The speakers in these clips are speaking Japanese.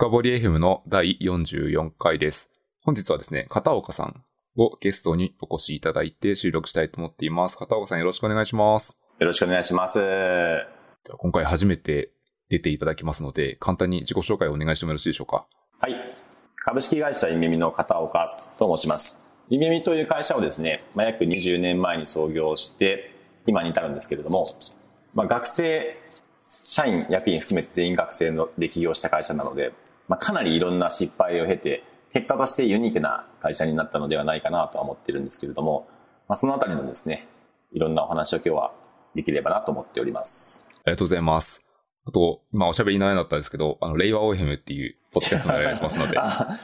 深掘り FM の第44回です。本日はですね、片岡さんをゲストにお越しいただいて収録したいと思っています。片岡さんよろしくお願いします。よろしくお願いします。今回初めて出ていただきますので、簡単に自己紹介をお願いしてもよろしいでしょうか？はい。株式会社イメミの片岡と申します。イメミという会社をですね、まあ、約20年前に創業して、今に至るんですけれども、まあ、学生、社員、役員含めて全員学生ので起業した会社なので、まあ、かなりいろんな失敗を経て、結果としてユニークな会社になったのではないかなとは思ってるんですけれども、まあ、そのあたりのですね、いろんなお話を今日はできればなと思っております。ありがとうございます。あと、今おしゃべりにならなかったんですけど、あの、令和 OFM っていうポッドキャストもやられてますので、あ あ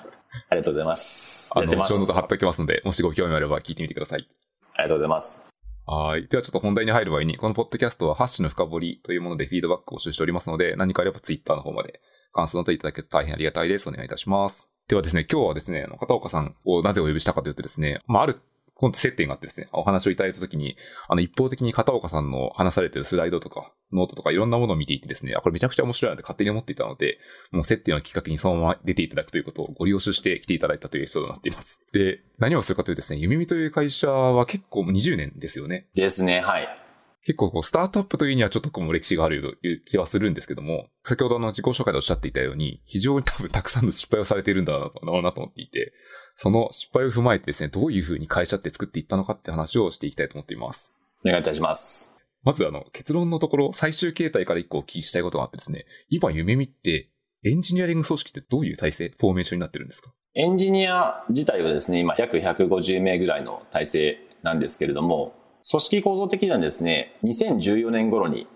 ありがとうございます。やっての、ます。ショーノート貼っておきますので、もしご興味あれば聞いてみてください。ありがとうございます。はい。ではちょっと本題に入る前に、このポッドキャストはハッシュの深掘りというものでフィードバックを募集しておりますので、何かあればツイッターの方まで感想などいただけると大変ありがたいです。お願いいたします。ではですね、今日はですね、片岡さんをなぜお呼びしたかというとですね、まあ、ある、今度接点があってですね、お話をいただいたときに、あの、一方的に片岡さんの話されてるスライドとか、ノートとかいろんなものを見ていてですね、あ、これめちゃくちゃ面白いなって勝手に思っていたので、もう接点をきっかけにそのまま出ていただくということをご了承して来ていただいたという人となっています。で、何をするかというとですね、ゆめみという会社は結構20年ですよね。ですね、はい。結構こう、スタートアップというにはちょっとこう歴史があるという気はするんですけども、先ほどの自己紹介でおっしゃっていたように、非常に多分たくさんの失敗をされているんだろうなと思っていて、その失敗を踏まえてですね、どういうふうに会社って作っていったのかって話をしていきたいと思っています。お願いいたします。まずあの、結論のところ、最終形態から一個お聞きしたいことがあってですね、今夢見って、エンジニアリング組織ってどういう体制、フォーメーションになってるんですか？エンジニア自体はですね、今約150名ぐらいの体制なんですけれども、組織構造的にはですね、2014年頃に、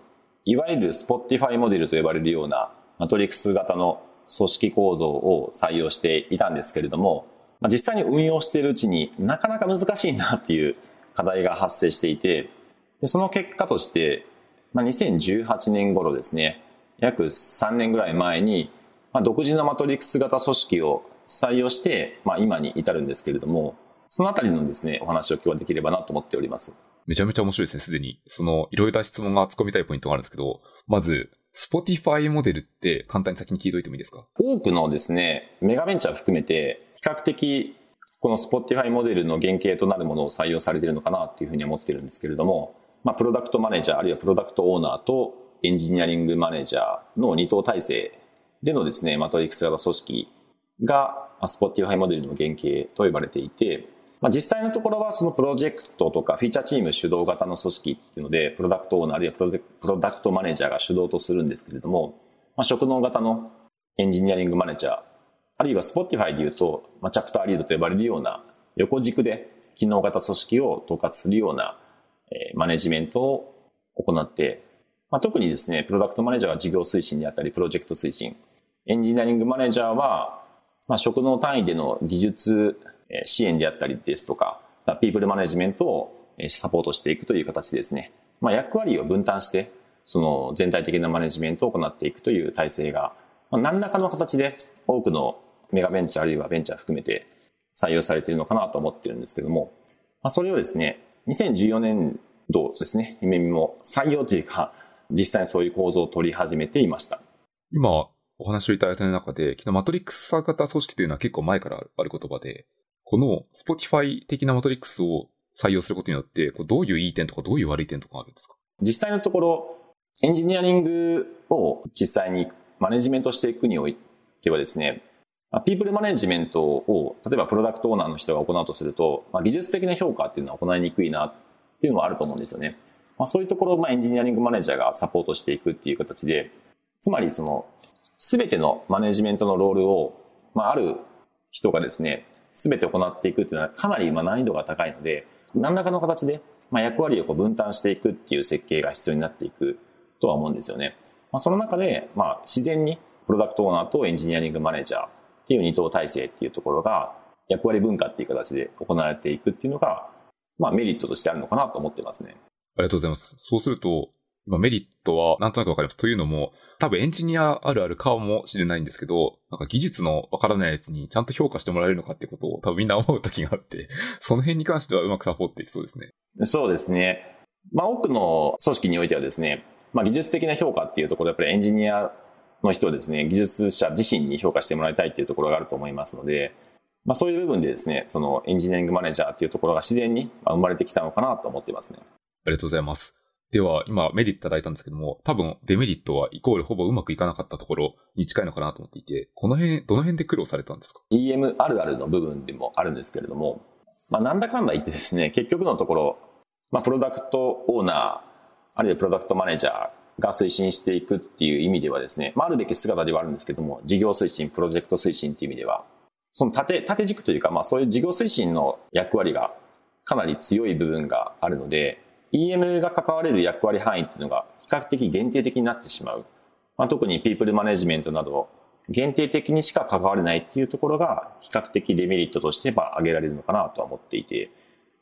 いわゆる Spotify モデルと呼ばれるようなマトリックス型の組織構造を採用していたんですけれども、実際に運用しているうちになかなか難しいなっていう 課題が発生していて、でその結果として、ま、2018年頃ですね、約3年ぐらい前に、ま、独自のマトリックス型組織を採用して、ま、今に至るんですけれども、そのあたりのですね、お話を今日はできればなと思っております。めちゃめちゃ面白いですね、すでに。その、いろいろな質問が突っ込みたいポイントがあるんですけど、まず、Spotify モデルって簡単に先に聞いといてもいいですか？多くのですね、メガベンチャー含めて、比較的、この Spotify モデルの原型となるものを採用されているのかなっていうふうに思ってるんですけれども、まあ、プロダクトマネージャー、あるいはプロダクトオーナーとエンジニアリングマネージャーの二等体制でのですね、マトリックス型組織が、まあ Spotify モデルの原型と呼ばれていて、まあ、実際のところはそのプロジェクトとかフィーチャーチーム主導型の組織っていうので、プロダクトオーナーあるいはプロダクトマネージャーが主導とするんですけれども、まあ、職能型のエンジニアリングマネージャー、あるいは Spotify で言うと、まあ、チャプターリードと呼ばれるような横軸で機能型組織を統括するような、えーマネジメントを行って、まあ、特にですね、プロダクトマネージャーは事業推進であったり、プロジェクト推進、エンジニアリングマネージャーは、まあ、職能単位での技術支援であったりですとか、ピープルマネジメントをサポートしていくという形でですね、まあ、役割を分担して、その全体的なマネジメントを行っていくという体制が、まあ、何らかの形で多くのメガベンチャーあるいはベンチャー含めて採用されているのかなと思ってるんですけども、まあ、それをですね、2014年度ですね、夢見も採用というか、実際にそういう構造を取り始めていました。今、お話をいただいた中で、昨日マトリックス型組織というのは結構前からある言葉で、この Spotify 的なマトリックスを採用することによって、こうどういういい点とかどういう悪い点とかあるんですか？実際のところ、エンジニアリングを実際にマネジメントしていくにおいてはですね、ピープルマネジメントを、例えばプロダクトオーナーの人が行うとすると、まあ、技術的な評価っていうのは行いにくいなっていうのはあると思うんですよね。まあ、そういうところをまあエンジニアリングマネージャーがサポートしていくっていう形で、つまりその、すべてのマネジメントのロールを、まあ、ある人がですね、すべて行っていくっていうのはかなり難易度が高いので、何らかの形で役割を分担していくっていう設計が必要になっていくとは思うんですよね。まあ、その中で、ま、自然にプロダクトオーナーとエンジニアリングマネージャーっていう二等体制っていうところが役割分化っていう形で行われていくっていうのが、まあメリットとしてあるのかなと思ってますね。ありがとうございます。そうすると、まあ、メリットはなんとなくわかります。というのも、多分エンジニアあるあるかもしれないんですけど、なんか技術のわからないやつにちゃんと評価してもらえるのかっていうことを多分みんな思う時があって、その辺に関してはうまくサポートできそうですね。そうですね。まあ多くの組織においてはですね、まあ技術的な評価っていうところやっぱりエンジニアの人をですね、技術者自身に評価してもらいたいっていうところがあると思いますので、まあそういう部分でですね、そのエンジニアリングマネージャーっていうところが自然に生まれてきたのかなと思っていますね。ありがとうございます。では、今メリットいただいたんですけども、多分デメリットはイコールほぼうまくいかなかったところに近いのかなと思っていて、この辺、どの辺で苦労されたんですか ?EM あるあるの部分でもあるんですけれども、まあなんだかんだ言ってですね、結局のところ、まあプロダクトオーナー、あるいはプロダクトマネージャーが推進していくっていう意味ではですね、まああるべき姿ではあるんですけども、事業推進、プロジェクト推進っていう意味では、その縦、縦軸というか、まあそういう事業推進の役割がかなり強い部分があるので、EM が関われる役割範囲っていうのが比較的限定的になってしまう。まあ、特にピープルマネジメントなど、限定的にしか関われないっていうところが比較的デメリットとしてまあ挙げられるのかなとは思っていて、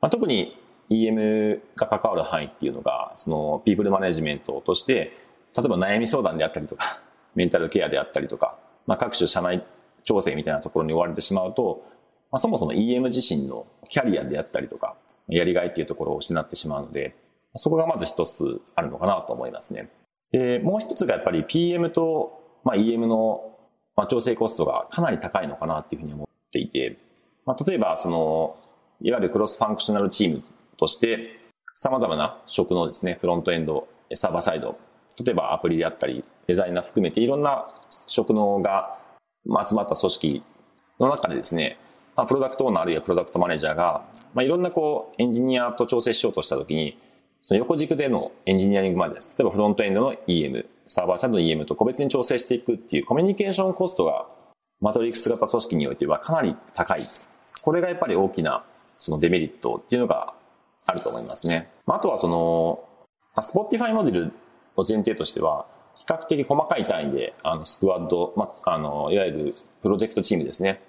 まあ、特に EM が関わる範囲っていうのが、そのピープルマネジメントとして、例えば悩み相談であったりとか、メンタルケアであったりとか、まあ、各種社内調整みたいなところに追われてしまうと、まあ、そもそも EM 自身のキャリアであったりとか、やりがいっていうところを失ってしまうので、そこがまず一つあるのかなと思いますね。で、もう一つがやっぱり PM と、まあ、EM の、まあ、調整コストがかなり高いのかなっていうふうに思っていて、まあ、例えばその、いわゆるクロスファンクショナルチームとして、様々な職のですね、フロントエンド、サーバーサイド、例えばアプリであったり、デザイナー含めていろんな職能が集まった組織の中でですね、まあ、プロダクトオーナーあるいはプロダクトマネージャーが、まあ、いろんなこう、エンジニアと調整しようとしたときに、その横軸でのエンジニアリングまでです。例えばフロントエンドの EM、サーバーサイドの EM と個別に調整していくっていうコミュニケーションコストがマトリックス型組織においてはかなり高い。これがやっぱり大きなそのデメリットっていうのがあると思いますね。あとはその、スポ Spotify モデルの前提としては、比較的細かい単位で、あの、スクワッド、ま、あの、いわゆるプロジェクトチームですね。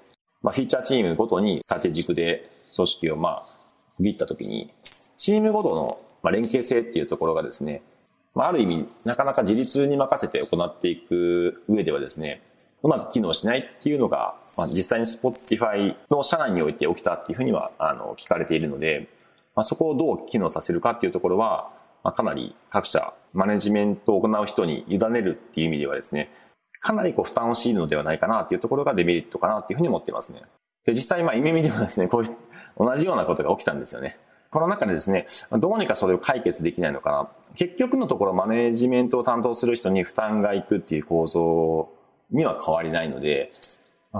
まあ、フィーチャーチームごとに縦軸で組織をまあ、区切ったときに、チームごとのまあ、連携性っていうところがですね、まあ、ある意味、なかなか自立に任せて行っていく上ではですね、うまく機能しないっていうのが、まあ、実際に Spotify の社内において起きたっていうふうには、あの、聞かれているので、まあ、そこをどう機能させるかっていうところは、まあ、かなり各社、マネジメントを行う人に委ねるっていう意味ではですね、かなりこう負担を強いるのではないかなっていうところがデメリットかなっていうふうに思っていますね。で、実際、まあ、イメミではですね、こういう同じようなことが起きたんですよね。この中でですね、どうにかそれを解決できないのかな。結局のところマネジメントを担当する人に負担がいくっていう構造には変わりないので、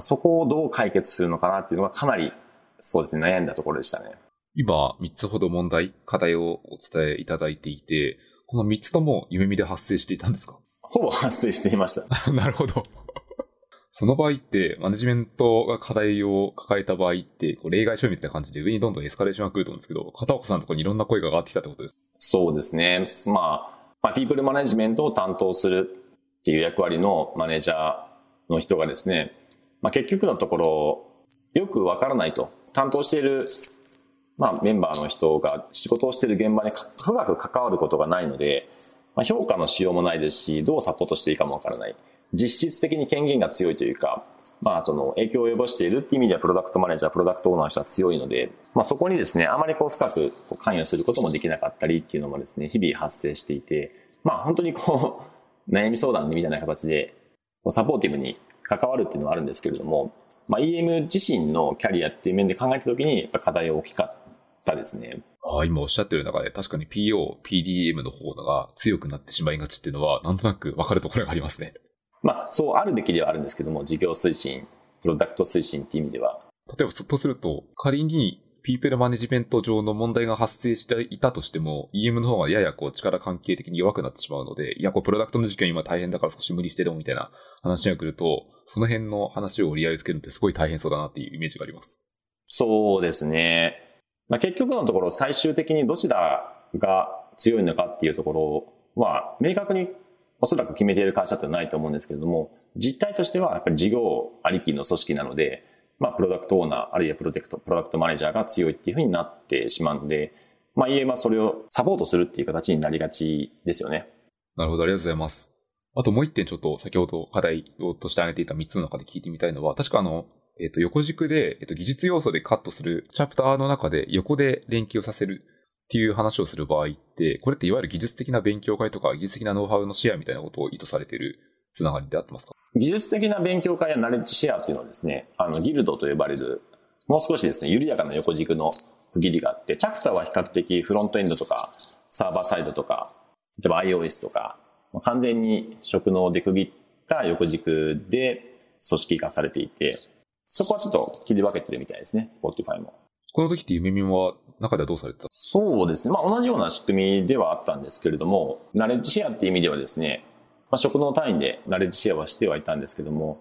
そこをどう解決するのかなっていうのがかなり、そうですね、悩んだところでしたね。今、3つほど問題、課題をお伝えいただいていて、この3つとも夢見で発生していたんですか？ほぼ発生していました。なるほど。その場合って、マネジメントが課題を抱えた場合って、こう例外処理みたいな感じで上にどんどんエスカレーションが来ると思うんですけど、片岡さんのところにいろんな声が上がってきたってことですそうですね。まあ、まあ、ピープルマネジメントを担当するっていう役割のマネージャーの人がですね、まあ、結局のところ、よくわからないと。担当している、まあ、メンバーの人が仕事をしている現場に深く関わることがないので、まあ、評価のしようもないですし、どうサポートしていいかもわからない。実質的に権限が強いというか、まあ、その影響を及ぼしているっていう意味ではプロダクトマネージャー、プロダクトオーナーの人は強いので、まあ、そこにですね、あまりこう深く関与することもできなかったりっていうのもですね、日々発生していて、まあ、本当にこう、悩み相談みたいな形で、サポーティブに関わるっていうのはあるんですけれども、まあ、EM 自身のキャリアっていう面で考えたときに、課題は大きかったですね。ああ、今おっしゃってる中で、確かに PO、PDM の方が強くなってしまいがちっていうのは、なんとなくわかるところがありますね。まあ、そうあるべきではあるんですけども、事業推進、プロダクト推進っていう意味では。例えば、とすると、仮に、ピープルマネジメント上の問題が発生していたとしても、EM の方がややこう力関係的に弱くなってしまうので、いや、こうプロダクトの事件今大変だから少し無理してるみたいな話が来ると、その辺の話を折り合いつけるのってすごい大変そうだなっていうイメージがあります。そうですね。まあ、結局のところ最終的にどちらが強いのかっていうところは、明確におそらく決めている会社ってないと思うんですけれども、実態としてはやっぱり事業ありきの組織なので、まあ、プロダクトオーナー、あるいはプロジェクト、プロダクトマネージャーが強いっていうふうになってしまうので、まあ、EM はそれをサポートするっていう形になりがちですよね。なるほど、ありがとうございます。あともう一点ちょっと先ほど課題として挙げていた三つの中で聞いてみたいのは、確かあの、えっ、と、横軸で、えっ、と、技術要素でカットするチャプターの中で横で連携をさせるっていう話をする場合って、これっていわゆる技術的な勉強会とか技術的なノウハウのシェアみたいなことを意図されているつながりであってますか？技術的な勉強会やナレッジシェアっていうのはですね、あの、ギルドと呼ばれる、もう少しですね、緩やかな横軸の区切りがあって、チャプターは比較的フロントエンドとか、サーバーサイドとか、例えば iOS とか、完全に職能で区切った横軸で組織化されていて、そこはちょっと切り分けてるみたいですね、Spotify も。この時って夢見は中ではどうされてた？そうですね。まあ同じような仕組みではあったんですけれども、ナレッジシェアっていう意味ではですね、まあ、職能単位でナレッジシェアはしてはいたんですけども、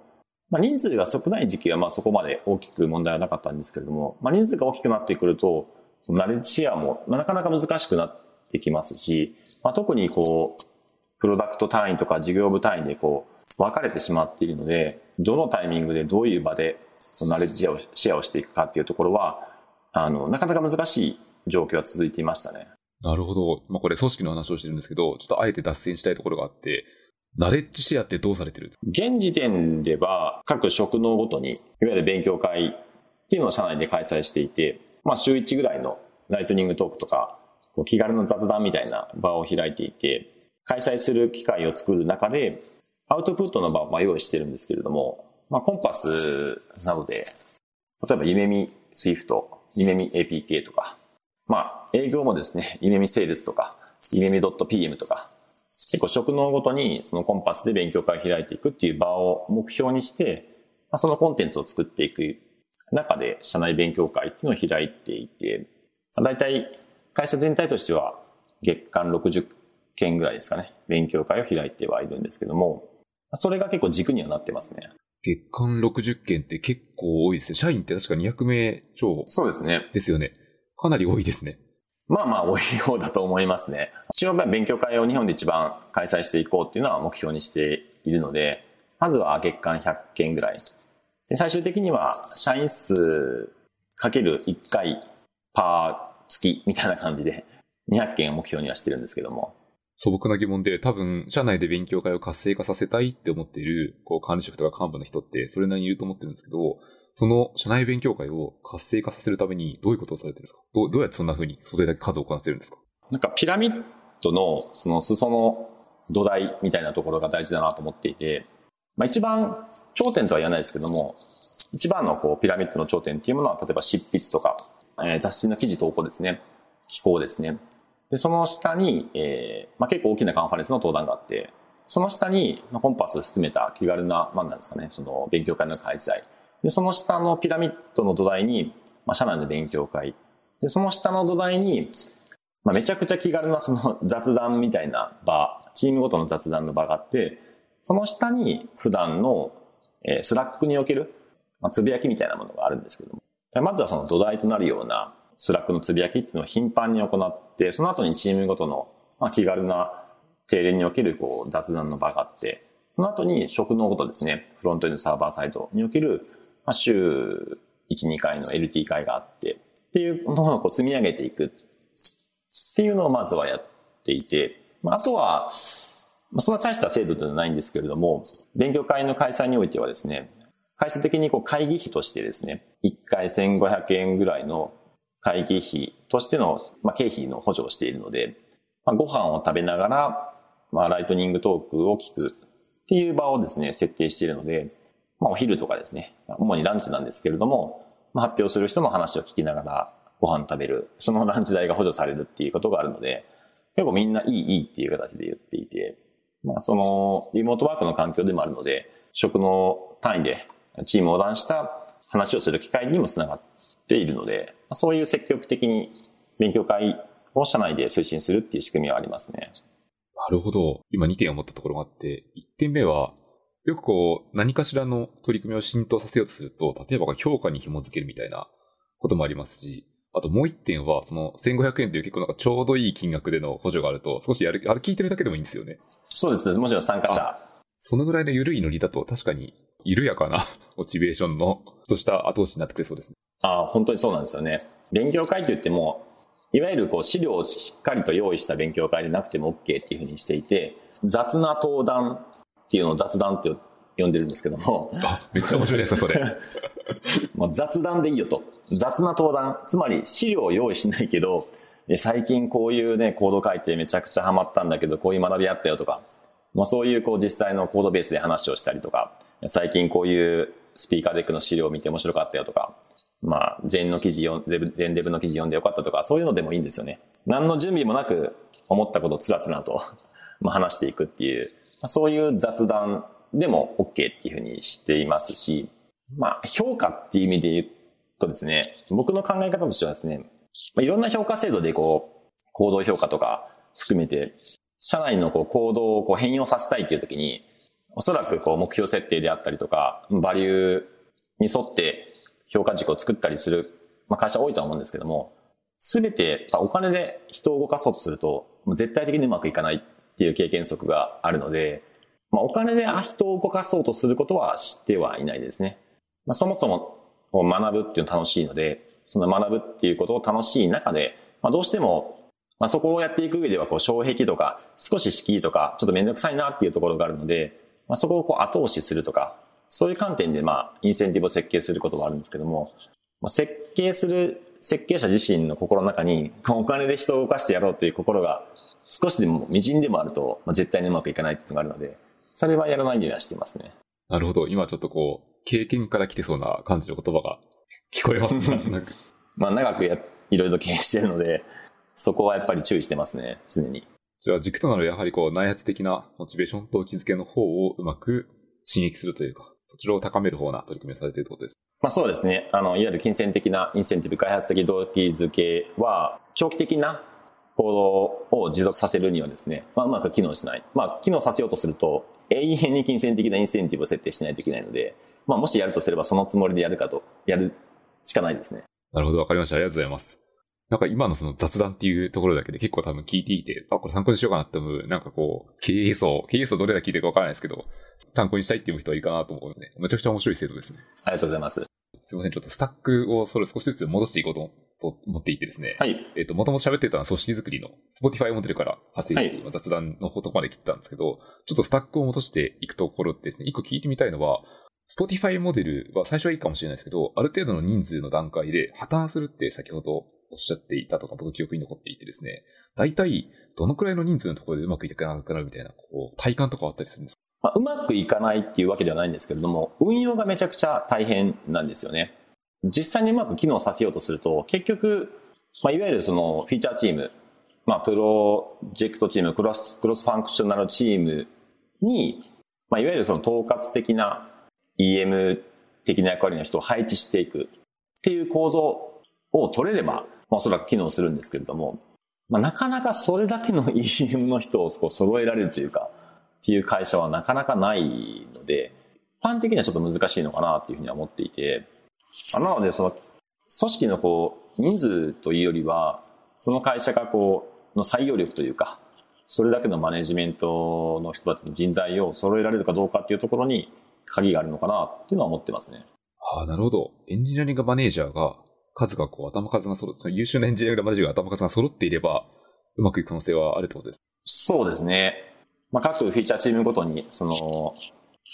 まあ、人数が少ない時期はまあそこまで大きく問題はなかったんですけれども、まあ、人数が大きくなってくると、そのナレッジシェアもなかなか難しくなってきますし、まあ、特にこう、プロダクト単位とか事業部単位でこう、分かれてしまっているので、どのタイミングでどういう場でナレッジシェアをシェアをしていくかっていうところは、あの、なかなか難しい状況は続いていましたね。なるほど。まあ、これ組織の話をしてるんですけど、ちょっとあえて脱線したいところがあって、ナレッジシェアってどうされてる現時点では、各職能ごとに、いわゆる勉強会っていうのを社内で開催していて、まあ、週1ぐらいのライトニングトークとか、気軽な雑談みたいな場を開いていて、開催する機会を作る中で、アウトプットの場を用意してるんですけれども、まあ、 connpass などで、例えば、ゆめみ Swift、夢見 APK とか、まあ、営業もですね、ゆめみセールスとか、夢見 .pm とか、結構職能ごとにその connpass で勉強会を開いていくっていう場を目標にして、まあ、そのコンテンツを作っていく中で社内勉強会っていうのを開いていて、まあ、大体会社全体としては月間60件ぐらいですかね、勉強会を開いてはいるんですけども、それが結構軸にはなってますね。月間60件って結構多いですね。社員って確か200名超。そうですね。ですよね。かなり多いですね。まあまあ多い方だと思いますね。一応勉強会を日本で一番開催していこうっていうのは目標にしているので、まずは月間100件ぐらい。で最終的には社員数かける1回パー月みたいな感じで200件を目標にはしてるんですけども。素朴な疑問で、多分、社内で勉強会を活性化させたいって思っている、こう、管理職とか幹部の人って、それなりにいると思ってるんですけど、その社内勉強会を活性化させるためにどういうことをされてるんですか？どうどうやってそんな風にそれだけ数をこなせるんですか？なんかピラミッドのその裾の土台みたいなところが大事だなと思っていて、まあ一番頂点とは言わないですけども、一番のこうピラミッドの頂点っていうものは例えば執筆とか、えー、雑誌の記事投稿ですね、寄稿ですね。で、その下に、えー、まあ結構大きなカンファレンスの登壇があって、その下に、まあ、コンパス含めた気軽な、まあなんですかね、その勉強会の開催。で、その下のピラミッドの土台に、まあ、社内の勉強会。で、その下の土台に、まあ、めちゃくちゃ気軽なその雑談みたいな場、チームごとの雑談の場があって、その下に普段の、えー、 Slack における、まあ、つぶやきみたいなものがあるんですけども、まずはその土台となるような Slack のつぶやきっていうのを頻繁に行って、その後にチームごとの、まあ、気軽な定例におけるこう雑談の場があって、その後に職能ごとですね、フロントエンドサーバーサイドにおけるまあ、週1、2回の LT 会があって、っていうものをこう積み上げていく。っていうのをまずはやっていて、まあ、あとは、まあ、そんな大した制度ではないんですけれども、勉強会の開催においてはですね、会社的にこう会議費としてですね、1回1500円ぐらいの会議費としての、まあ、経費の補助をしているので、まあ、ご飯を食べながら、まあ、ライトニングトークを聞くっていう場をですね、設定しているので、まあ、お昼とかですね、主にランチなんですけれども、まあ、発表する人の話を聞きながらご飯食べる、そのランチ代が補助されるっていうことがあるので、結構みんないいいいっていう形で言っていて、まあ、その、リモートワークの環境でもあるので、職の単位でチームを横断した話をする機会にもつながっているので、そういう積極的に勉強会を社内で推進するっていう仕組みはありますね。なるほど。今2点思ったところがあって、1点目は、よくこう、何かしらの取り組みを浸透させようとすると、例えば評価に紐づけるみたいなこともありますし、あともう一点は、その1500円という結構なんかちょうどいい金額での補助があると、少しやる、あれ聞いてるだけでもいいんですよね。そうですね。もちろん参加者。そのぐらいの緩いノリだと確かに緩やかな モチベーションのとした後押しになってくれそうですね。ああ、本当にそうなんですよね。勉強会といっても、いわゆるこう資料をしっかりと用意した勉強会でなくても OK っていうふうにしていて、雑な登壇っていうのを雑談って呼んでるんですけども。あ、めっちゃ面白いですそれ。まあ雑談でいいよと。雑な登壇。つまり資料を用意しないけど、最近こういうね、コード書いてめちゃくちゃハマったんだけど、こういう学びあったよとか、まあ、そういうこう実際のコードベースで話をしたりとか、最近こういうスピーカーデックの資料を見て面白かったよとか、まあ、全の記事読ん、全デブの記事読んでよかったとか、そういうのでもいいんですよね。何の準備もなく思ったことをつらつらと まあ話していくっていう、そういう雑談でも OK っていうふうにしていますし、まあ、評価っていう意味で言うとですね、僕の考え方としてはですね、まあ、いろんな評価制度でこう、行動評価とか含めて、社内のこう行動をこう変容させたいっていう時に、おそらくこう目標設定であったりとか、バリューに沿って評価軸を作ったりする、まあ、会社多いとは思うんですけども、すべてお金で人を動かそうとすると、絶対的にうまくいかないっていう経験則があるので、まあ、お金で人を動かそうとすることは知ってはいないですね。まあ、そもそも学ぶっていうの楽しいので、その学ぶっていうことを楽しい中で、まあ、どうしても、まあ、そこをやっていく上では、こう、障壁とか、少し敷居とか、ちょっとめんどくさいなっていうところがあるので、まあ、そこをこう後押しするとか、そういう観点で、まあ、インセンティブを設計することがあるんですけども、まあ、設計する設計者自身の心の中に、お金で人を動かしてやろうという心が少しでも微塵でもあると、まあ、絶対にうまくいかないっていうのがあるので、それはやらないようにはしてますね。なるほど。今ちょっとこう、経験から来てそうな感じの言葉が聞こえますね。まあ長くや、いろいろ経営してるので、そこはやっぱり注意してますね、常に。じゃあ軸となるやはりこう内発的なモチベーションと気づけの方をうまく刺激するというか、そちらを高める方な取り組みをされているということです。まあそうですね。あの、いわゆる金銭的なインセンティブ開発的動機づけは、長期的な行動を持続させるにはですね、まあうまく機能しない。まあ機能させようとすると、永遠に金銭的なインセンティブを設定しないといけないので、まあもしやるとすればそのつもりでやるかと、やるしかないですね。なるほど、わかりました。ありがとうございます。なんか今のその雑談っていうところだけで結構多分聞いていて、あ、これ参考にしようかなって思う、なんかこう、経営層、経営層どれだけ聞いてるかわからないですけど、参考にしたいっていう人はいいかなと思うんですね。めちゃくちゃ面白い制度ですね。ありがとうございます。すいません、ちょっとスタックをそれ少しずつ戻していこうと思っていてですね。はい。えっ、ー、と、もともと喋ってたのは組織づくりの Spotify モデルから発生して、はい、雑談の方とこまで切ったんですけど、ちょっとスタックを戻していくところですね、一個聞いてみたいのは、Spotify モデルは最初はいいかもしれないですけど、ある程度の人数の段階で破綻するって先ほどおっしゃっていたとか、僕記憶に残っていてですね、大体、どのくらいの人数のところでうまくいかなくなるみたいな、こう、体感とかあったりするんですか、まあ、うまくいかないっていうわけではないんですけれども、運用がめちゃくちゃ大変なんですよね。実際にうまく機能させようとすると、結局、まあ、いわゆるそのフィーチャーチーム、まあ、プロジェクトチーム、クロス、クロスファンクショナルチームに、まあ、いわゆるその統括的な EM 的な役割の人を配置していくっていう構造を取れれば、まあ、おそらく機能するんですけれども、まあ、なかなかそれだけの EM の人をこう揃えられるというか、っていう会社はなかなかないので、一般的にはちょっと難しいのかなっていうふうには思っていて、なのでその組織のこう人数というよりは、その会社がこうの採用力というか、それだけのマネジメントの人たちの人材を揃えられるかどうかっていうところに鍵があるのかなっていうのは思ってますね。ああ、なるほど。エンジニアリングマネージャーが数がこう、頭数が揃って、優秀なエンジニアがマネージが頭数が揃っていれば、うまくいく可能性はあるってことですそうですね。まあ、各フィーチャーチームごとに、その、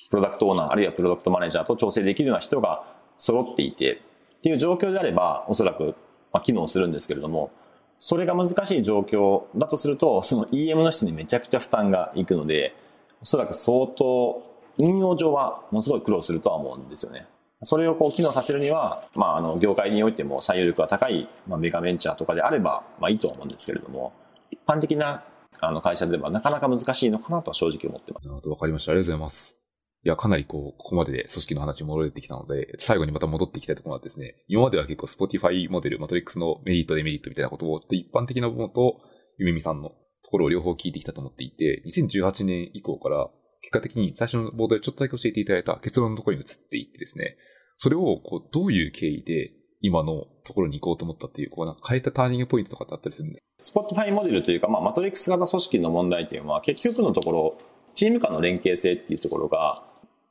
プロダクトオーナー、あるいはプロダクトマネージャーと調整できるような人が揃っていて、っていう状況であれば、おそらく、まあ、機能するんですけれども、それが難しい状況だとすると、その EM の人にめちゃくちゃ負担がいくので、おそらく相当、運用上はものすごい苦労するとは思うんですよね。それをこう機能させるには、まあ、あの、業界においても採用力が高い、まあ、メガベンチャーとかであれば、まあいいと思うんですけれども、一般的なあの会社ではなかなか難しいのかなとは正直思ってます。なるほど、わかりました。ありがとうございます。いや、かなりこう、ここまでで組織の話に戻れてきたので、最後にまた戻っていきたいところはですね、今までは結構 Spotify モデル、マトリックスのメリット、デメリットみたいなことを、一般的な部分と、ゆめみさんのところを両方聞いてきたと思っていて、2018年以降から、結果的に最初のボードでちょっとだけ教えていただいた結論のところに移っていってですね、それをこうどういう経緯で今のところに行こうと思ったっていう、こうなんか変えたターニングポイントとかってあったりするんですスポットファイモデルというか、まあ、マトリックス型組織の問題っていうのは、結局のところ、チーム間の連携性っていうところが、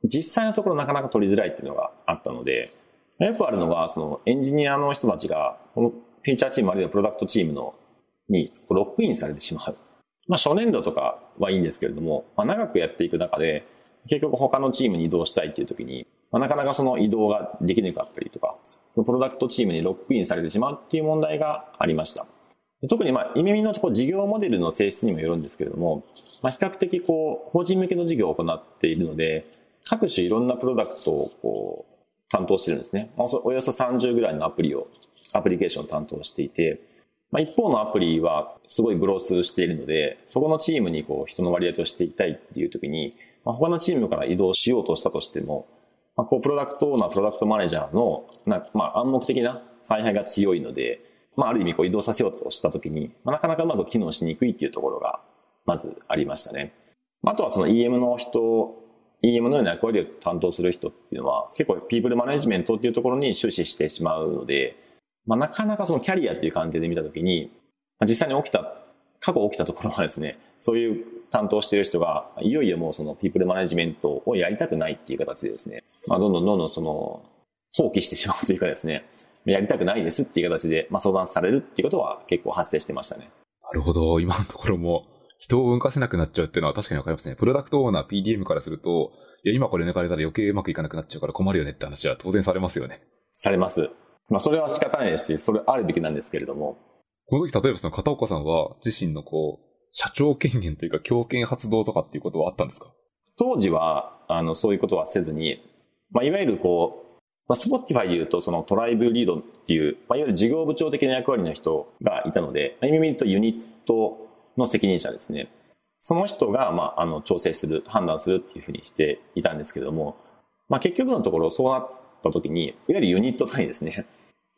実際のところなかなか取りづらいっていうのがあったので、よくあるのが、そのエンジニアの人たちが、このフィーチャーチームあるいはプロダクトチームのにロックインされてしまう。まあ初年度とかはいいんですけれども、まあ長くやっていく中で、結局他のチームに移動したいっていう時に、まあ、なかなかその移動ができなかったりとか、そのプロダクトチームにロックインされてしまうっていう問題がありました。特にまあ、イメミのこ事業モデルの性質にもよるんですけれども、まあ、比較的こう、法人向けの事業を行っているので、各種いろんなプロダクトをこう、担当してるんですね。まあ、およそ30ぐらいのアプリを、アプリケーションを担当していて、まあ、一方のアプリはすごいグロースしているので、そこのチームにこう、人の割合としていきたいっていう時に、まあ、他のチームから移動しようとしたとしても、まあ、こう、プロダクトオーナー、プロダクトマネージャーの、なまあ、暗黙的な采配が強いので、まあ、ある意味こう移動させようとしたときに、まあ、なかなかうまく機能しにくいっていうところが、まずありましたね。あとはその EM の人、EM のような役割を担当する人っていうのは、結構ピープルマネジメントっていうところに終始してしまうので、まあ、なかなかそのキャリアっていう観点で見たときに、まあ、実際に起きた、過去起きたところはですね、そういう担当している人が、いよいよもうそのピープルマネジメントをやりたくないっていう形でですね、まあ、どんどんどんどんその、放棄してしまうというかですね、やりたくないですっていう形で、まあ、相談されるっていうことは結構発生してましたね。なるほど。今のところも、人を動かせなくなっちゃうっていうのは確かにわかりますね。プロダクトオーナー PDM からすると、いや、今これ抜かれたら余計うまくいかなくなっちゃうから困るよねって話は当然されますよね。されます。まあ、それは仕方ないですし、それあるべきなんですけれども。この時、例えばその片岡さんは自身のこう、社長権限というか強権発動とかっていうことはあったんですか？当時は、あの、そういうことはせずに、まあ、いわゆるこう、まあ、 Spotify で言うと、その tribe lead っていう、まあ、いわゆる事業部長的な役割の人がいたので、まあ、意味で言うとユニットの責任者ですね。その人が、まあ、あの、調整する、判断するっていうふうにしていたんですけども、まあ、結局のところそうなった時に、いわゆるユニット単位ですね。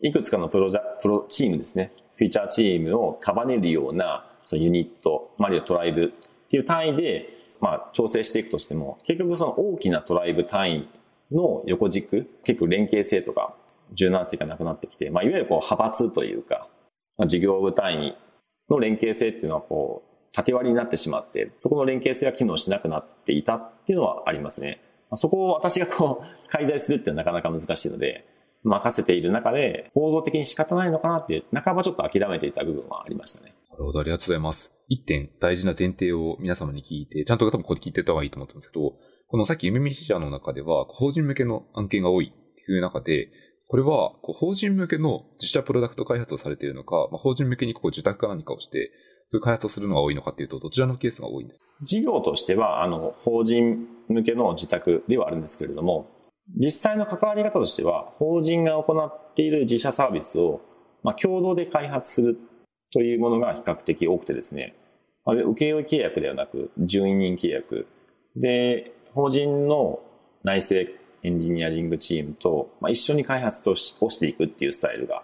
いくつかのプロジャ、プロチームですね。フィーチャーチームを束ねるような、そのユニット、まあ、るいはトライブっていう単位で、まあ、調整していくとしても、結局その大きなトライブ単位の横軸、結構連携性とか柔軟性がなくなってきて、まあ、いわゆるこう派閥というか、まあ、事業部単位の連携性っていうのはこう、縦割りになってしまって、そこの連携性が機能しなくなっていたっていうのはありますね。そこを私がこう、介在するっていうのはなかなか難しいので、任せている中で構造的に仕方ないのかなっていう、半ばちょっと諦めていた部分はありましたね。なるほど、ありがとうございます。一点大事な前提を皆様に聞いて、ちゃんと多分ここで聞いてた方がいいと思ってますけど、このさっき夢見視者の中では、法人向けの案件が多いっていう中で、これは、法人向けの自社プロダクト開発をされているのか、まあ、法人向けにこう受託か何かをして、そういう開発をするのが多いのかっていうと、どちらのケースが多いんですか？事業としては、あの、法人向けの自宅ではあるんですけれども、実際の関わり方としては、法人が行っている自社サービスを、まあ、共同で開発するというものが比較的多くてですね、まあ、請負契約ではなく、順位人契約。で、法人の内製エンジニアリングチームと、まあ、一緒に開発としをしていくっていうスタイルが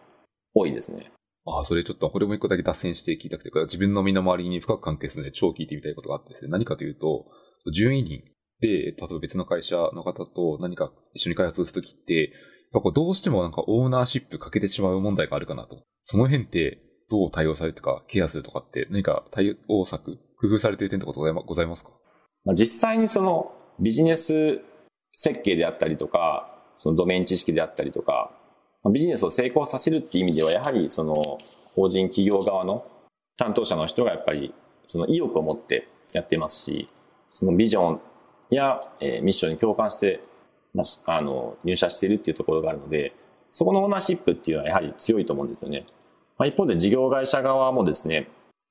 多いですね。ああ、それちょっと、これも一個だけ脱線して聞いたくて、自分の身の回りに深く関係するので超聞いてみたいことがあってですね、何かというと、順位人。で、例えば別の会社の方と何か一緒に開発するときって、やっぱどうしてもなんかオーナーシップ欠けてしまう問題があるかなと。その辺ってどう対応されるとか、ケアするとかって何か対応策、工夫されている点とかございますか？実際にそのビジネス設計であったりとか、そのドメイン知識であったりとか、ビジネスを成功させるっていう意味では、やはりその法人企業側の担当者の人がやっぱりその意欲を持ってやってますし、そのビジョンや、えー、ミッションに共感して、まあ、あの、入社しているっていうところがあるので、そこのオーナーシップっていうのはやはり強いと思うんですよね。まあ、一方で事業会社側もですね、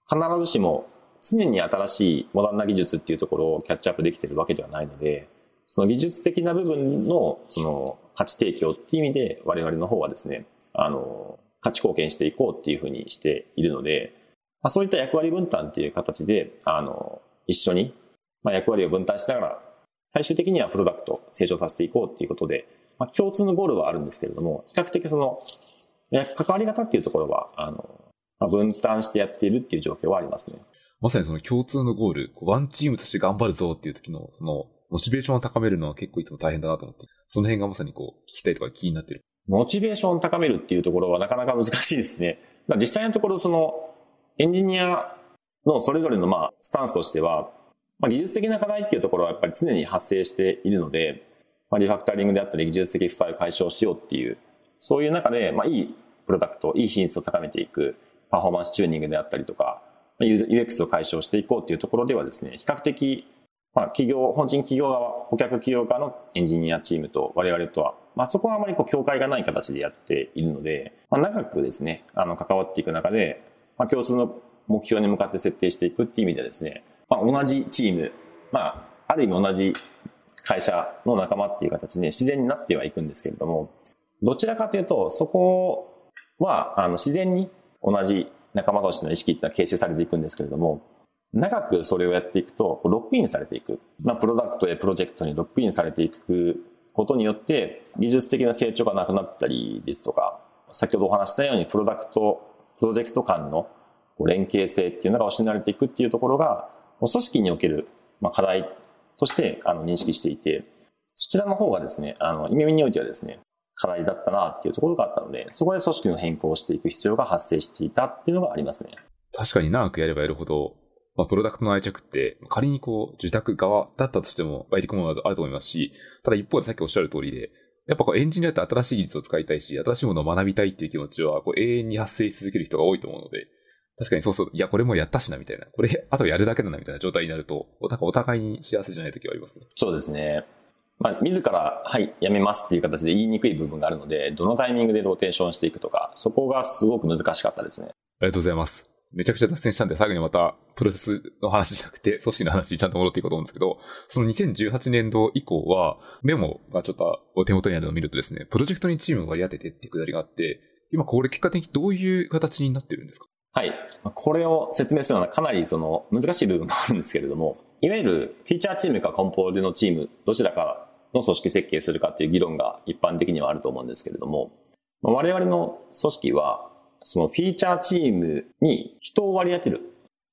必ずしも常に新しいモダンな技術っていうところをキャッチアップできてるわけではないので、その技術的な部分のその価値提供っていう意味で我々の方はですね、あの、価値貢献していこうっていうふうにしているので、まあ、そういった役割分担っていう形で、あの、一緒に、まあ、役割を分担しながら、最終的にはプロダクト成長させていこうっていうことで、まあ、共通のゴールはあるんですけれども、比較的その、関わり方っていうところは、あの、まあ、分担してやっているっていう状況はありますね。まさにその共通のゴール、ワンチームとして頑張るぞっていう時の、その、モチベーションを高めるのは結構いつも大変だなと思って、その辺がまさにこう、聞きたいとか気になってる。モチベーションを高めるっていうところはなかなか難しいですね。実際のところ、その、エンジニアのそれぞれのまあ、スタンスとしては、まあ、技術的な課題っていうところはやっぱり常に発生しているので、まあ、リファクタリングであったり技術的負債を解消しようっていう、そういう中で、まあ、いいプロダクト、いい品質を高めていく、パフォーマンスチューニングであったりとか、UX を解消していこうっていうところではですね、比較的、まあ、企業、本人企業側、顧客企業側のエンジニアチームと我々とは、まあ、そこはあまりこう、境界がない形でやっているので、まあ、長くですね、あの、関わっていく中で、まあ、共通の目標に向かって設定していくっていう意味でですね、同じチーム、まあ、ある意味同じ会社の仲間っていう形で自然になってはいくんですけれども、どちらかというと、そこは、あの、自然に同じ仲間同士の意識っていうのは形成されていくんですけれども、長くそれをやっていくと、ロックインされていく。まあ、プロダクトやプロジェクトにロックインされていくことによって、技術的な成長がなくなったりですとか、先ほどお話したように、プロダクト、プロジェクト間の連携性っていうのが失われていくっていうところが、組織における課題として認識していて、そちらの方がですね、あの、意味においてはですね、課題だったなっていうところがあったので、そこで組織の変更をしていく必要が発生していたっていうのがありますね。確かに長くやればやるほど、まあ、プロダクトの愛着って、仮にこう、受託側だったとしても、湧いてくものがあると思いますし、ただ一方でさっきおっしゃる通りで、やっぱこうエンジニアって新しい技術を使いたいし、新しいものを学びたいっていう気持ちはこう永遠に発生し続ける人が多いと思うので、確かにそうそう、いや、これもやったしな、みたいな。これ、あとやるだけだな、みたいな状態になると、なんかお互いに幸せじゃない時はありますね。そうですね。まあ、自ら、はい、やめますっていう形で言いにくい部分があるので、どのタイミングでローテーションしていくとか、そこがすごく難しかったですね。ありがとうございます。めちゃくちゃ脱線したんで、最後にまた、プロセスの話じゃなくて、組織の話にちゃんと戻っていこうと思うんですけど、その2018年度以降は、メモがちょっとお手元にあるのを見るとですね、プロジェクトにチームを割り当ててってくだりがあって、今これ結果的にどういう形になってるんですか？はい。これを説明するのはかなりその難しい部分もあるんですけれども、いわゆるフィーチャーチームかコンポールのチーム、どちらかの組織設計するかっていう議論が一般的にはあると思うんですけれども、我々の組織はそのフィーチャーチームに人を割り当てる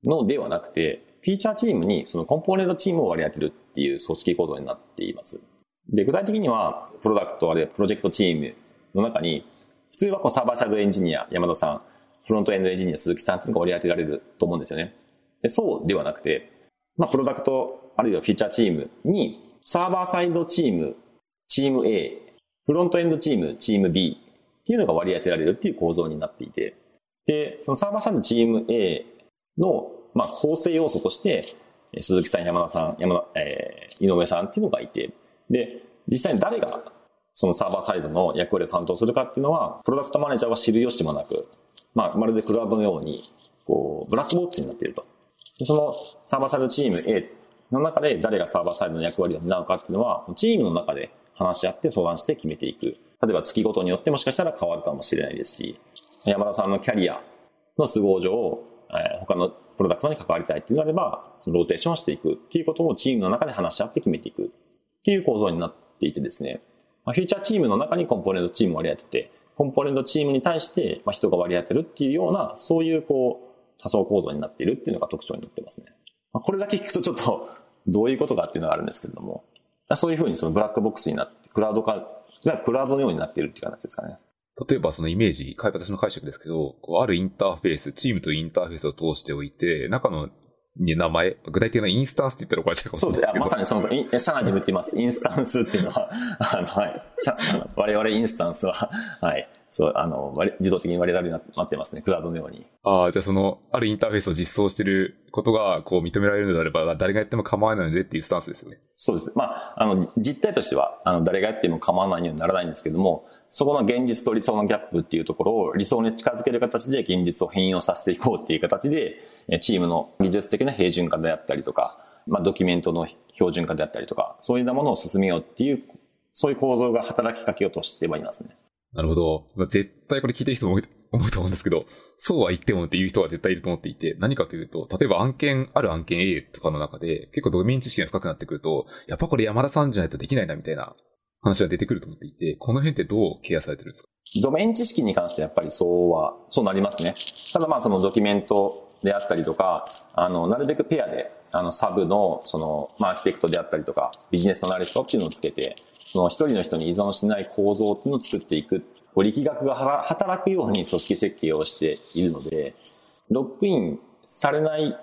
のではなくて、フィーチャーチームにそのコンポーネントチームを割り当てるっていう組織構造になっています。で、具体的には、プロダクトあるいはプロジェクトチームの中に、普通はこうサーバーサイドエンジニア、山田さん、フロントエンドエンジニア、鈴木さんっていうのが割り当てられると思うんですよね。でそうではなくて、まあ、プロダクトあるいはフィーチャーチームに、サーバーサイドチーム、チーム A、フロントエンドチーム、チーム B っていうのが割り当てられるっていう構造になっていて、で、そのサーバーサイドチーム A の、まあ、構成要素として、鈴木さん、山田さん、山田、えー、井上さんっていうのがいて、で、実際に誰がそのサーバーサイドの役割を担当するかっていうのは、プロダクトマネージャーは知る由もなく、まあ、まるでクラウドのように、こう、ブラックボックスになっていると。でそのサーバーサイドチーム A の中で誰がサーバーサイドの役割を担うかっていうのは、チームの中で話し合って相談して決めていく。例えば月ごとによってもしかしたら変わるかもしれないですし、山田さんのキャリアの都合上、え、他のプロダクトに関わりたいっていうのであれば、そのローテーションをしていくっていうことをチームの中で話し合って決めていくっていう構造になっていてですね、ま、フューチャーチームの中にコンポーネントチームを割り当てて、コンポーネントチームに対してま人が割り当てるっていうような、そういうこう、多層構造になっているっていうのが特徴になってますね。まあ、これだけ聞くとちょっとどういうことかっていうのがあるんですけれども、そういうふうにそのブラックボックスになって、クラウド化がクラウドのようになっているっていう形ですかね。例えばそのイメージ、私の解釈ですけど、こうあるインターフェース、チームとインターフェースを通しておいて、中の名前、具体的なインスタンスって言ったら怒られちゃうかもしれないですけど。そうです。まさにその、社内でも言ってます。インスタンスっていうのは、あの、はい。我々インスタンスは、はい。そう、あの、自動的に割れられるようになってますね。クラウドのように。ああ、じゃあその、あるインターフェースを実装してることが、こう、認められるのであれば、誰がやっても構わないのでっていうスタンスですよね。そうです。まあ、あの、実態としては、あの、誰がやっても構わないようにならないんですけども、そこの現実と理想のギャップっていうところを理想に近づける形で現実を変容させていこうっていう形で、チームの技術的な平準化であったりとか、まあ、ドキュメントの標準化であったりとか、そういうようなものを進めようっていう、そういう構造が働きかけようとしてはいますね。なるほど。絶対これ聞いてる人も思うと思うんですけど、そうは言ってもっていう人は絶対いると思っていて、何かというと、例えば案件、ある案件 A とかの中で、結構ドメイン知識が深くなってくると、やっぱこれ山田さんじゃないとできないなみたいな話が出てくると思っていて、この辺ってどうケアされてるんですか？ドメイン知識に関してやっぱりそうは、そうなりますね。ただまあそのドキュメントであったりとか、あの、なるべくペアで、あの、サブの、その、まあ、アーキテクトであったりとか、ビジネスのなる人っていうのをつけて、その一人の人に依存しない構造っていうのを作っていく力学が働くように組織設計をしているので、ロックインされない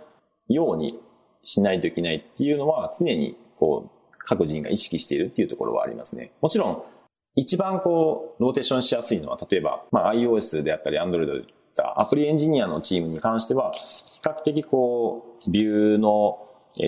ようにしないといけないっていうのは常にこう各人が意識しているっていうところはありますね。もちろん一番こうローテーションしやすいのは例えば、まあ、iOS であったり Android でったアプリエンジニアのチームに関しては比較的こうビューの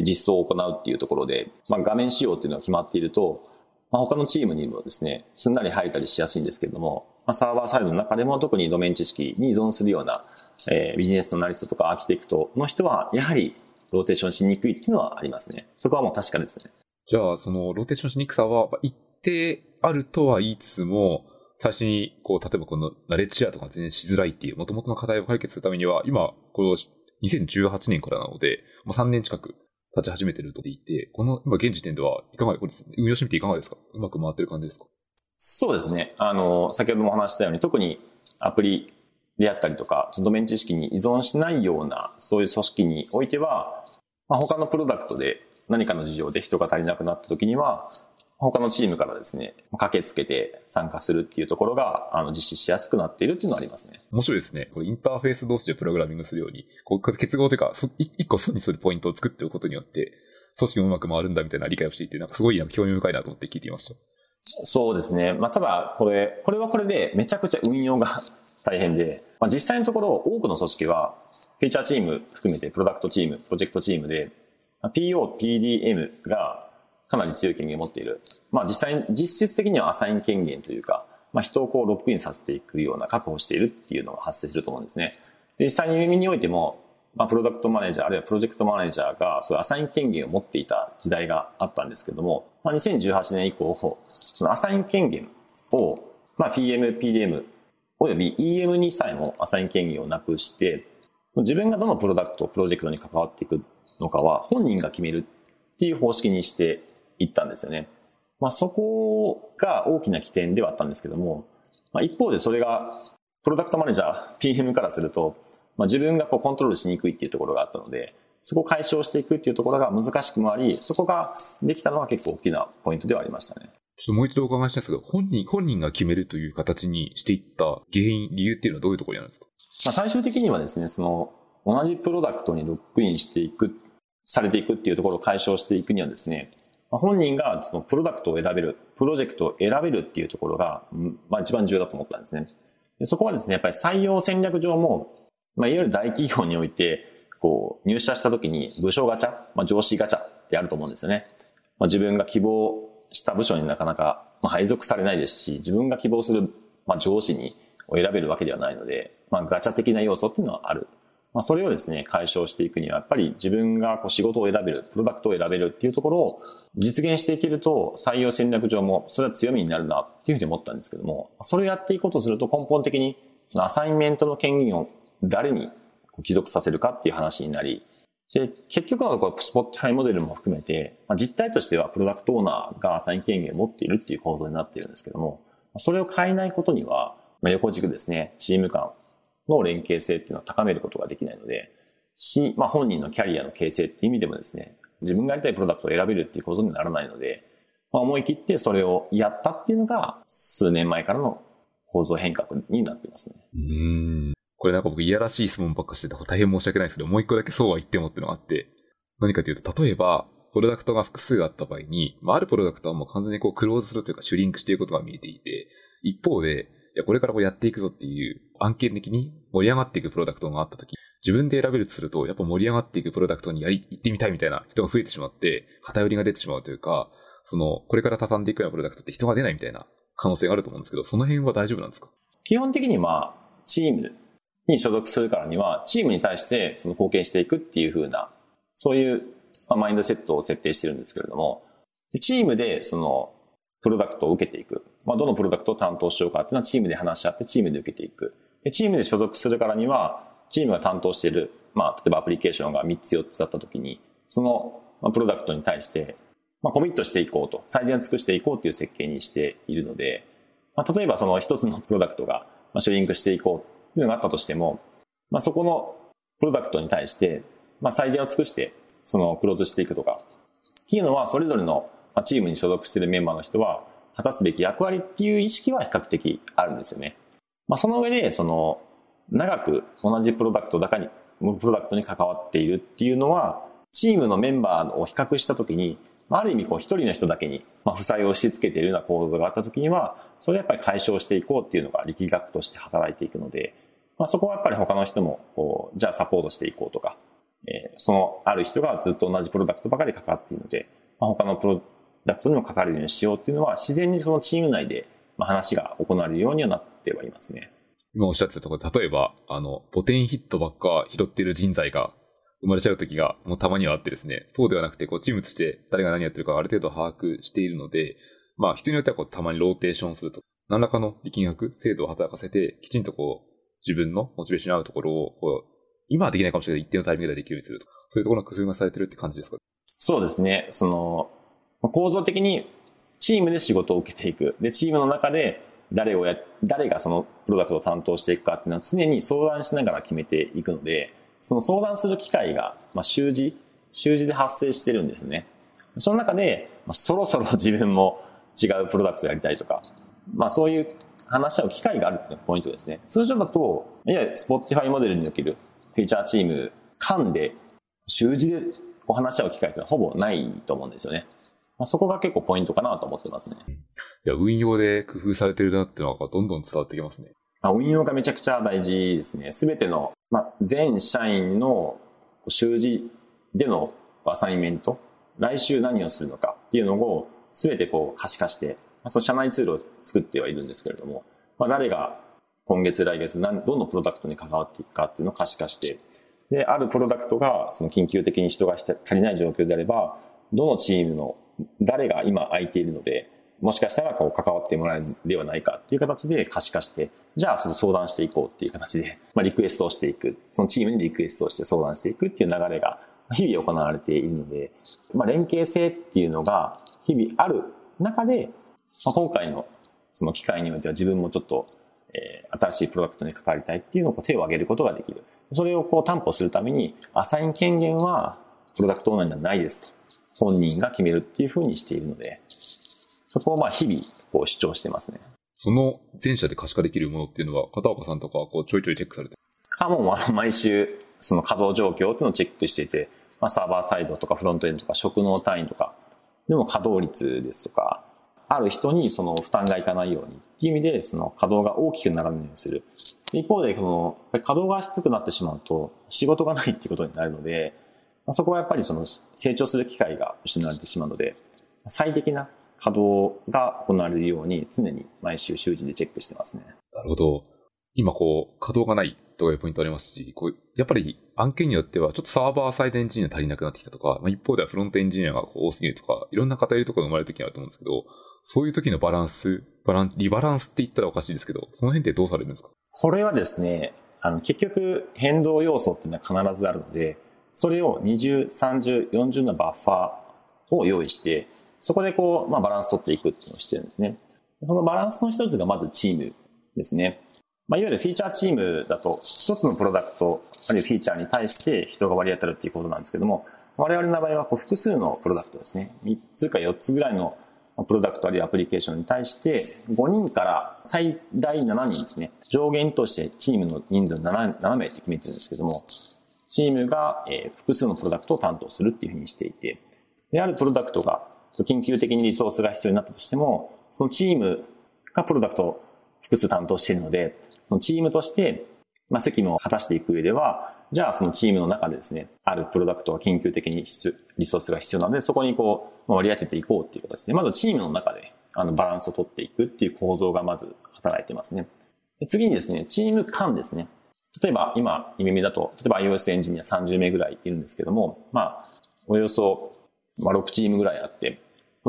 実装を行うっていうところで、まあ、画面仕様っていうのが決まっていると、まあ、他のチームにもですね、すんなり入ったりしやすいんですけれども、まあ、サーバーサイドの中でも特にドメイン知識に依存するような、えー、ビジネスのアナリストとかアーキテクトの人は、やはりローテーションしにくいっていうのはありますね。そこはもう確かですね。じゃあ、そのローテーションしにくさは一定あるとは言いつつも、最初に、こう、例えばこのナレッジシェアとか全然しづらいっていう、元々の課題を解決するためには、今、この2018年からなので、もう3年近く立ち始めてると言っていて、この、今現時点では、いかが、これ、運用してみていかがですか？うまく回ってる感じですか？そうですね。あの、先ほども話したように、特にアプリであったりとか、ドメイン知識に依存しないような、そういう組織においては、まあ、他のプロダクトで何かの事情で人が足りなくなった時には、他のチームからですね、駆けつけて参加するっていうところが、あの、実施しやすくなっているっていうのはありますね。面白いですね。これインターフェース同士でプログラミングするように、こう結合というか、一個損にするポイントを作っておくことによって、組織もうまく回るんだみたいな理解をしていて、なんかすごい興味深いなと思って聞いていました。そうですね。まあ、ただ、これ、これはこれでめちゃくちゃ運用が 大変で、まあ、実際のところ多くの組織は、フィーチャーチーム含めてプロダクトチーム、プロジェクトチームで、PO、PDM がかなり強い権限を持っている。まあ実際、実質的にはアサイン権限というか、まあ人をこうロックインさせていくような確保しているっていうのが発生すると思うんですね。実際に耳においても、まあプロダクトマネージャーあるいはプロジェクトマネージャーがそういうアサイン権限を持っていた時代があったんですけども、まあ2018年以降、そのアサイン権限を、まあ PM、PDM および EM にさえもアサイン権限をなくして、自分がどのプロダクト、プロジェクトに関わっていくのかは本人が決めるっていう方式にして行ったんですよね。まあそこが大きな起点ではあったんですけども、まあ一方でそれが、プロダクトマネージャー、PM からすると、まあ自分がこうコントロールしにくいっていうところがあったので、そこを解消していくっていうところが難しくもあり、そこができたのは結構大きなポイントではありましたね。ちょっともう一度お伺いしたいんですけど、本人、本人が決めるという形にしていった原因、理由っていうのはどういうところにあるんですか？まあ最終的にはですね、その、同じプロダクトにロックインしていく、されていくっていうところを解消していくにはですね、まあ本人がそのプロダクトを選べる、プロジェクトを選べるっていうところが、まあ一番重要だと思ったんですね。でそこはですね、やっぱり採用戦略上も、まあいわゆる大企業において、こう入社した時に部署ガチャ、まあ上司ガチャってあると思うんですよね。まあ自分が希望した部署になかなか、まあ、配属されないですし、自分が希望する、まあ、上司に選べるわけではないので、まあ、ガチャ的な要素っていうのはある。まあ、それをですね、解消していくには、やっぱり自分がこう仕事を選べる、プロダクトを選べるっていうところを実現していけると、採用戦略上もそれは強みになるなっていうふうに思ったんですけども、それをやっていこうとすると根本的に、そのアサインメントの権限を誰に帰属させるかっていう話になり、で、結局はこう、スポットファイモデルも含めて、まあ、実態としてはプロダクトオーナーがアサイン権限を持っているっていう構造になっているんですけども、それを変えないことには、まあ、横軸ですね、チーム間の連携性っていうのを高めることができないので、し、まあ、本人のキャリアの形成っていう意味でもですね、自分がやりたいプロダクトを選べるっていうことにならないので、まあ、思い切ってそれをやったっていうのが、数年前からの構造変革になってますね。うん。これなんか僕いやらしい質問ばっかしてて大変申し訳ないですけど、もう一個だけそうは言ってもっていうのがあって、何かというと、例えば、プロダクトが複数あった場合に、まあ、あるプロダクトはもう完全にこうクローズするというかシュリンクしていることが見えていて、一方で、いや、これからこうやっていくぞっていう案件的に盛り上がっていくプロダクトがあったとき、自分で選べるとすると、やっぱ盛り上がっていくプロダクトにやり、行ってみたいみたいな人が増えてしまって、偏りが出てしまうというか、その、これから畳んでいくようなプロダクトって人が出ないみたいな可能性があると思うんですけど、その辺は大丈夫なんですか？基本的にまあ、チームに所属するからには、チームに対してその貢献していくっていう風な、そういう、まあ、マインドセットを設定してるんですけれども、チームでその、プロダクトを受けていく。まあ、どのプロダクトを担当しようかっていうのはチームで話し合ってチームで受けていく。でチームで所属するからには、チームが担当している、まあ、例えばアプリケーションが3つ4つだった時に、その、プロダクトに対して、まあ、コミットしていこうと、最善を尽くしていこうという設計にしているので、まあ、例えばその一つのプロダクトが、まあ、シュリンクしていこうっていうのがあったとしても、まあ、そこのプロダクトに対して、まあ、最善を尽くして、そのクローズしていくとか、っていうのは、それぞれのまチームに所属しているメンバーの人は、果たすべき役割っていう意識は比較的あるんですよね。まあ、その上で、その、長く同じプロダクトだかに、プロダクトに関わっているっていうのは、チームのメンバーを比較したときに、ある意味こう一人の人だけに、まあ、負債を押し付けているような構造があったときには、それやっぱり解消していこうっていうのが力学として働いていくので、まあ、そこはやっぱり他の人も、こう、じゃあサポートしていこうとか、えー、そのある人がずっと同じプロダクトばかり関わっているので、まあ、他のプロダクトにも関わるようにしようっていうのは、自然にそのチーム内で、まあ、話が行われるようにはなってはいますね。今おっしゃってたところ、例えば、あの、ポテンヒットばっか拾っている人材が生まれちゃう時がもうたまにはあってですね、そうではなくて、こう、チームとして誰が何やってるかある程度把握しているので、まあ、必要によってはこう、たまにローテーションすると。何らかの力学、制度を働かせて、きちんとこう、自分のモチベーションに合うところを、こう、今はできないかもしれない一定のタイミングでできるようにすると。そういうところの工夫がされてるって感じですか？そうですね。その、構造的にチームで仕事を受けていく。で、チームの中で誰をや、誰がそのプロダクトを担当していくかっていうのは常に相談しながら決めていくので、その相談する機会が、まあ、週次、週次で発生してるんですね。その中で、まあ、そろそろ自分も違うプロダクトやりたいとか、まあそういう話し合う機会があるっていうのがポイントですね。通常だと、いわゆる Spotify モデルにおけるフィーチャーチーム間で、習字でこう話し合う機会ってのはほぼないと思うんですよね。まあ、そこが結構ポイントかなと思ってますね。いや、運用で工夫されてるなっていうのがどんどん伝わってきますね。まあ、運用がめちゃくちゃ大事ですね。すべての、まあ、全社員の習字でのアサインメント、来週何をするのかっていうのをすべてこう可視化して、まあ、その社内ツールを作ってはいるんですけれども、まあ、誰が今月来月何、どのプロダクトに関わっていくかっていうのを可視化して、で、あるプロダクトがその緊急的に人が足りない状況であれば、どのチームの誰が今空いているので、もしかしたらこう関わってもらえるではないかっていう形で可視化して、じゃあその相談していこうっていう形で、まあ、リクエストをしていく。そのチームにリクエストをして相談していくっていう流れが日々行われているので、まあ、連携性っていうのが日々ある中で、まあ、今回のその機会においては自分もちょっと、えー、新しいプロダクトに関わりたいっていうのをう手を挙げることができる。それをこう担保するために、アサイン権限はプロダクトオーナーにはないですと。本人が決めるっていうふうにしているので、そこをまあ日々こう主張してますね。その全社で可視化できるものっていうのは、片岡さんとかこうちょいちょいチェックされてあ、もう毎週その稼働状況っていうのをチェックしていて、まあ、サーバーサイドとかフロントエンドとか職能単位とか、でも稼働率ですとか、ある人にその負担がいかないようにっていう意味で、その稼働が大きくならないようにする。一方で、その、稼働が低くなってしまうと、仕事がないっていうことになるので、まあ、そこはやっぱりその成長する機会が失われてしまうので、最適な稼働が行われるように常に毎週週次でチェックしてますね。なるほど。今こう、稼働がないというポイントありますし、こう、やっぱり案件によってはちょっとサーバーサイドエンジニア足りなくなってきたとか、まあ、一方ではフロントエンジニアが多すぎるとか、いろんな偏りとかが生まれる時があると思うんですけど、そういう時のバランス、バラン、リバランスって言ったらおかしいですけど、その辺ってどうされるんですか？これはですね、あの、結局変動要素っていうのは必ずあるので、それを20、30、40のバッファーを用意して、そこでこう、まあ、バランス取っていくっていうのをしてるんですね。そのバランスの一つがまずチームですね。まあ、いわゆるフィーチャーチームだと、一つのプロダクト、あるいはフィーチャーに対して人が割り当たるっていうことなんですけども、我々の場合はこう複数のプロダクトですね。3つか4つぐらいのプロダクトあるいはアプリケーションに対して5人から最大7人ですね。上限としてチームの人数を7名って決めてるんですけども、チームが、え複数のプロダクトを担当するっていうふうにしていて、で、あるプロダクトが緊急的にリソースが必要になったとしても、そのチームがプロダクトを複数担当しているので、そのチームとして、まあ、責務を果たしていく上では、じゃあそのチームの中でですね、あるプロダクトが緊急的にリソースが必要なので、そこにこう、割り当てていこうっていう形ですね、まずチームの中であのバランスを取っていくっていう構造がまず働いてますね。次にですね、チーム間ですね。例えば今、イメミだと、例えば iOS エンジニア30名ぐらいいるんですけども、まあ、およそ、まあ、6チームぐらいあって、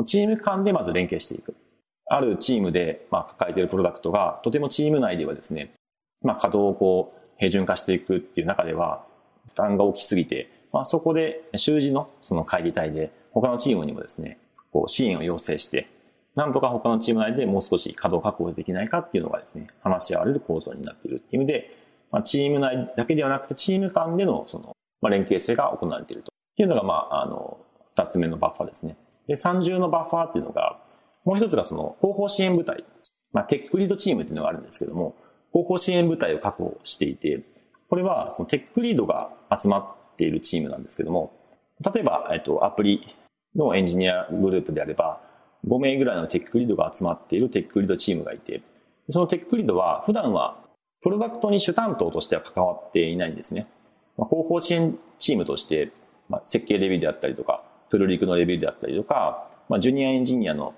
チーム間でまず連携していく。あるチームで、まあ、抱えているプロダクトが、とてもチーム内ではですね、まあ、稼働をこう、平準化していくっていう中では、負担が大きすぎて、まあ、そこで、習字のその会議体で、他のチームにもですね、こう、支援を要請して、なんとか他のチーム内でもう少し稼働確保できないかっていうのがですね、話し合われる構造になっているっていう意味で、まあ、チーム内だけではなくて、チーム間での、その、まあ、連携性が行われていると。っていうのが、まあ、あの、二つ目のバッファーですね。で、三重のバッファーっていうのが、もう一つがその、広報支援部隊。まあ、テックリードチームっていうのがあるんですけども、広報支援部隊を確保していて、これは、そのテックリードが集まっているチームなんですけども、例えば、えっと、アプリのエンジニアグループであれば、5名ぐらいのテックリードが集まっているテックリードチームがいて、そのテックリードは普段はプロダクトに主担当としては関わっていないんですね。まあ、後方支援チームとして、まあ、設計レビューであったりとか、プルリクのレビューであったりとか、まあ、ジュニアエンジニアの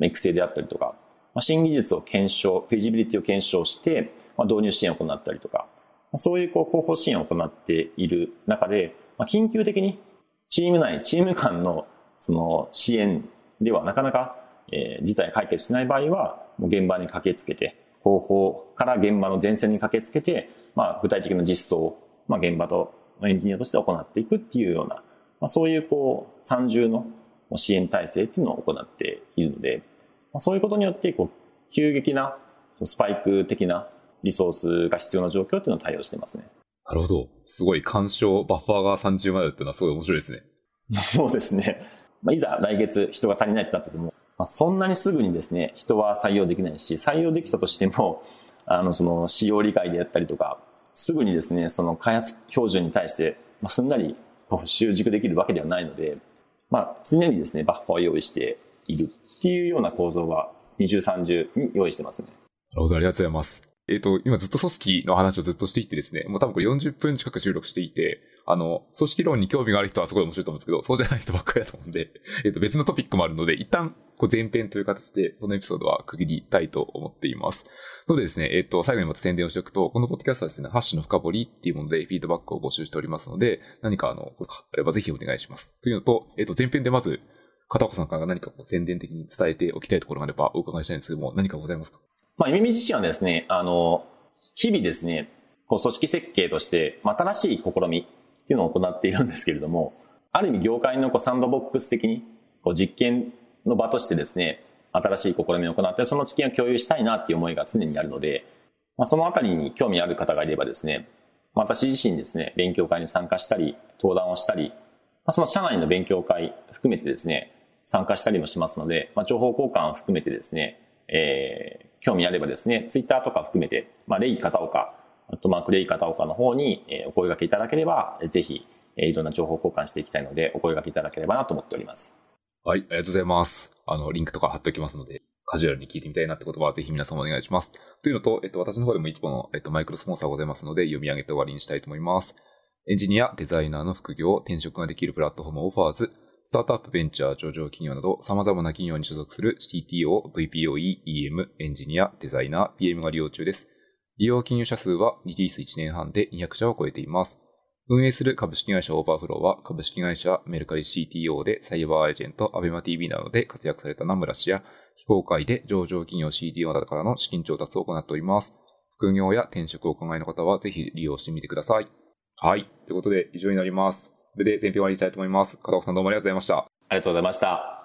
育成であったりとか、まあ、新技術を検証、フィジビリティを検証して、まあ、導入支援を行ったりとか、まあ、そういうこう広報支援を行っている中で、まあ、緊急的にチーム内、チーム間のその支援ではなかなか、えー、事態解決しない場合は、もう現場に駆けつけて、広報から現場の前線に駆けつけて、まあ、具体的な実装を、まあ、現場とエンジニアとして行っていくっていうような、まあ、そういうこう、三重の支援体制っていうのを行っているので、まあ、そういうことによって、こう、急激なスパイク的なリソースが必要な状況っていうのを対応してますね。なるほど。すごい干渉、バッファーが30までっていうのはすごい面白いですね。そうですね。まあ、いざ来月人が足りないってなってても、まあ、そんなにすぐにですね、人は採用できないし、採用できたとしても、あの、その、使用理解であったりとか、すぐにですね、その開発標準に対して、まあ、すんなり習熟できるわけではないので、まあ、常にですね、バッファーを用意しているっていうような構造は、二重三重に用意してますね。なるほど、ありがとうございます。えっ、ー、と、今ずっと組織の話をずっとしていてですね、もう多分これ40分近く収録していて、あの、組織論に興味がある人はすごい面白いと思うんですけど、そうじゃない人ばっかりだと思うんで、えっ、ー、と、別のトピックもあるので、一旦、こう前編という形で、このエピソードは区切りたいと思っています。のでですね、えっ、ー、と、最後にまた宣伝をしておくと、このポッドキャストはですね、ハッシュの深掘りっていうものでフィードバックを募集しておりますので、何かあの、あればぜひお願いします。というのと、えっ、と、前編でまず、片岡さんから何かこう宣伝的に伝えておきたいところがあればお伺いしたいんですけども、何かございますか？まあ、耳自身はですね、あの、日々ですね、こう組織設計として、まあ、新しい試みっていうのを行っているんですけれども、ある意味業界のこうサンドボックス的に、こう実験の場としてですね、新しい試みを行って、その知見を共有したいなっていう思いが常にあるので、まあ、そのあたりに興味ある方がいればですね、私自身ですね、勉強会に参加したり、登壇をしたり、まあ、その社内の勉強会含めてですね、参加したりもしますので、まあ、情報交換を含めてですね、えー、興味あればですね、ツイッターとか含めて、まあ、レイ片岡、あとマークレイ片岡の方に、お声掛けいただければ、ぜひ、いろんな情報交換していきたいので、お声掛けいただければなと思っております。はい、ありがとうございます。あの、リンクとか貼っておきますので、カジュアルに聞いてみたいなってことは、ぜひ皆様お願いします。というのと、えっと、私の方でも一個の、えっと、マイクロスポンサーございますので、読み上げて終わりにしたいと思います。エンジニア、デザイナーの副業、転職ができるプラットフォームオファーズ、スタートアップベンチャー上場企業など様々な企業に所属する CTO、VPOE、EM、エンジニア、デザイナー、PM が利用中です。利用企業社数はリリース1年半で200社を超えています。運営する株式会社 overflow は株式会社メルカリ CTO でサイバーエージェント、 AbemaTV などで活躍された名村氏や非公開で上場企業 CTO などからの資金調達を行っております。副業や転職をお考えの方はぜひ利用してみてください。はい。ということで以上になります。それで前編終わりにしたいと思います。片岡さんどうもありがとうございました。ありがとうございました。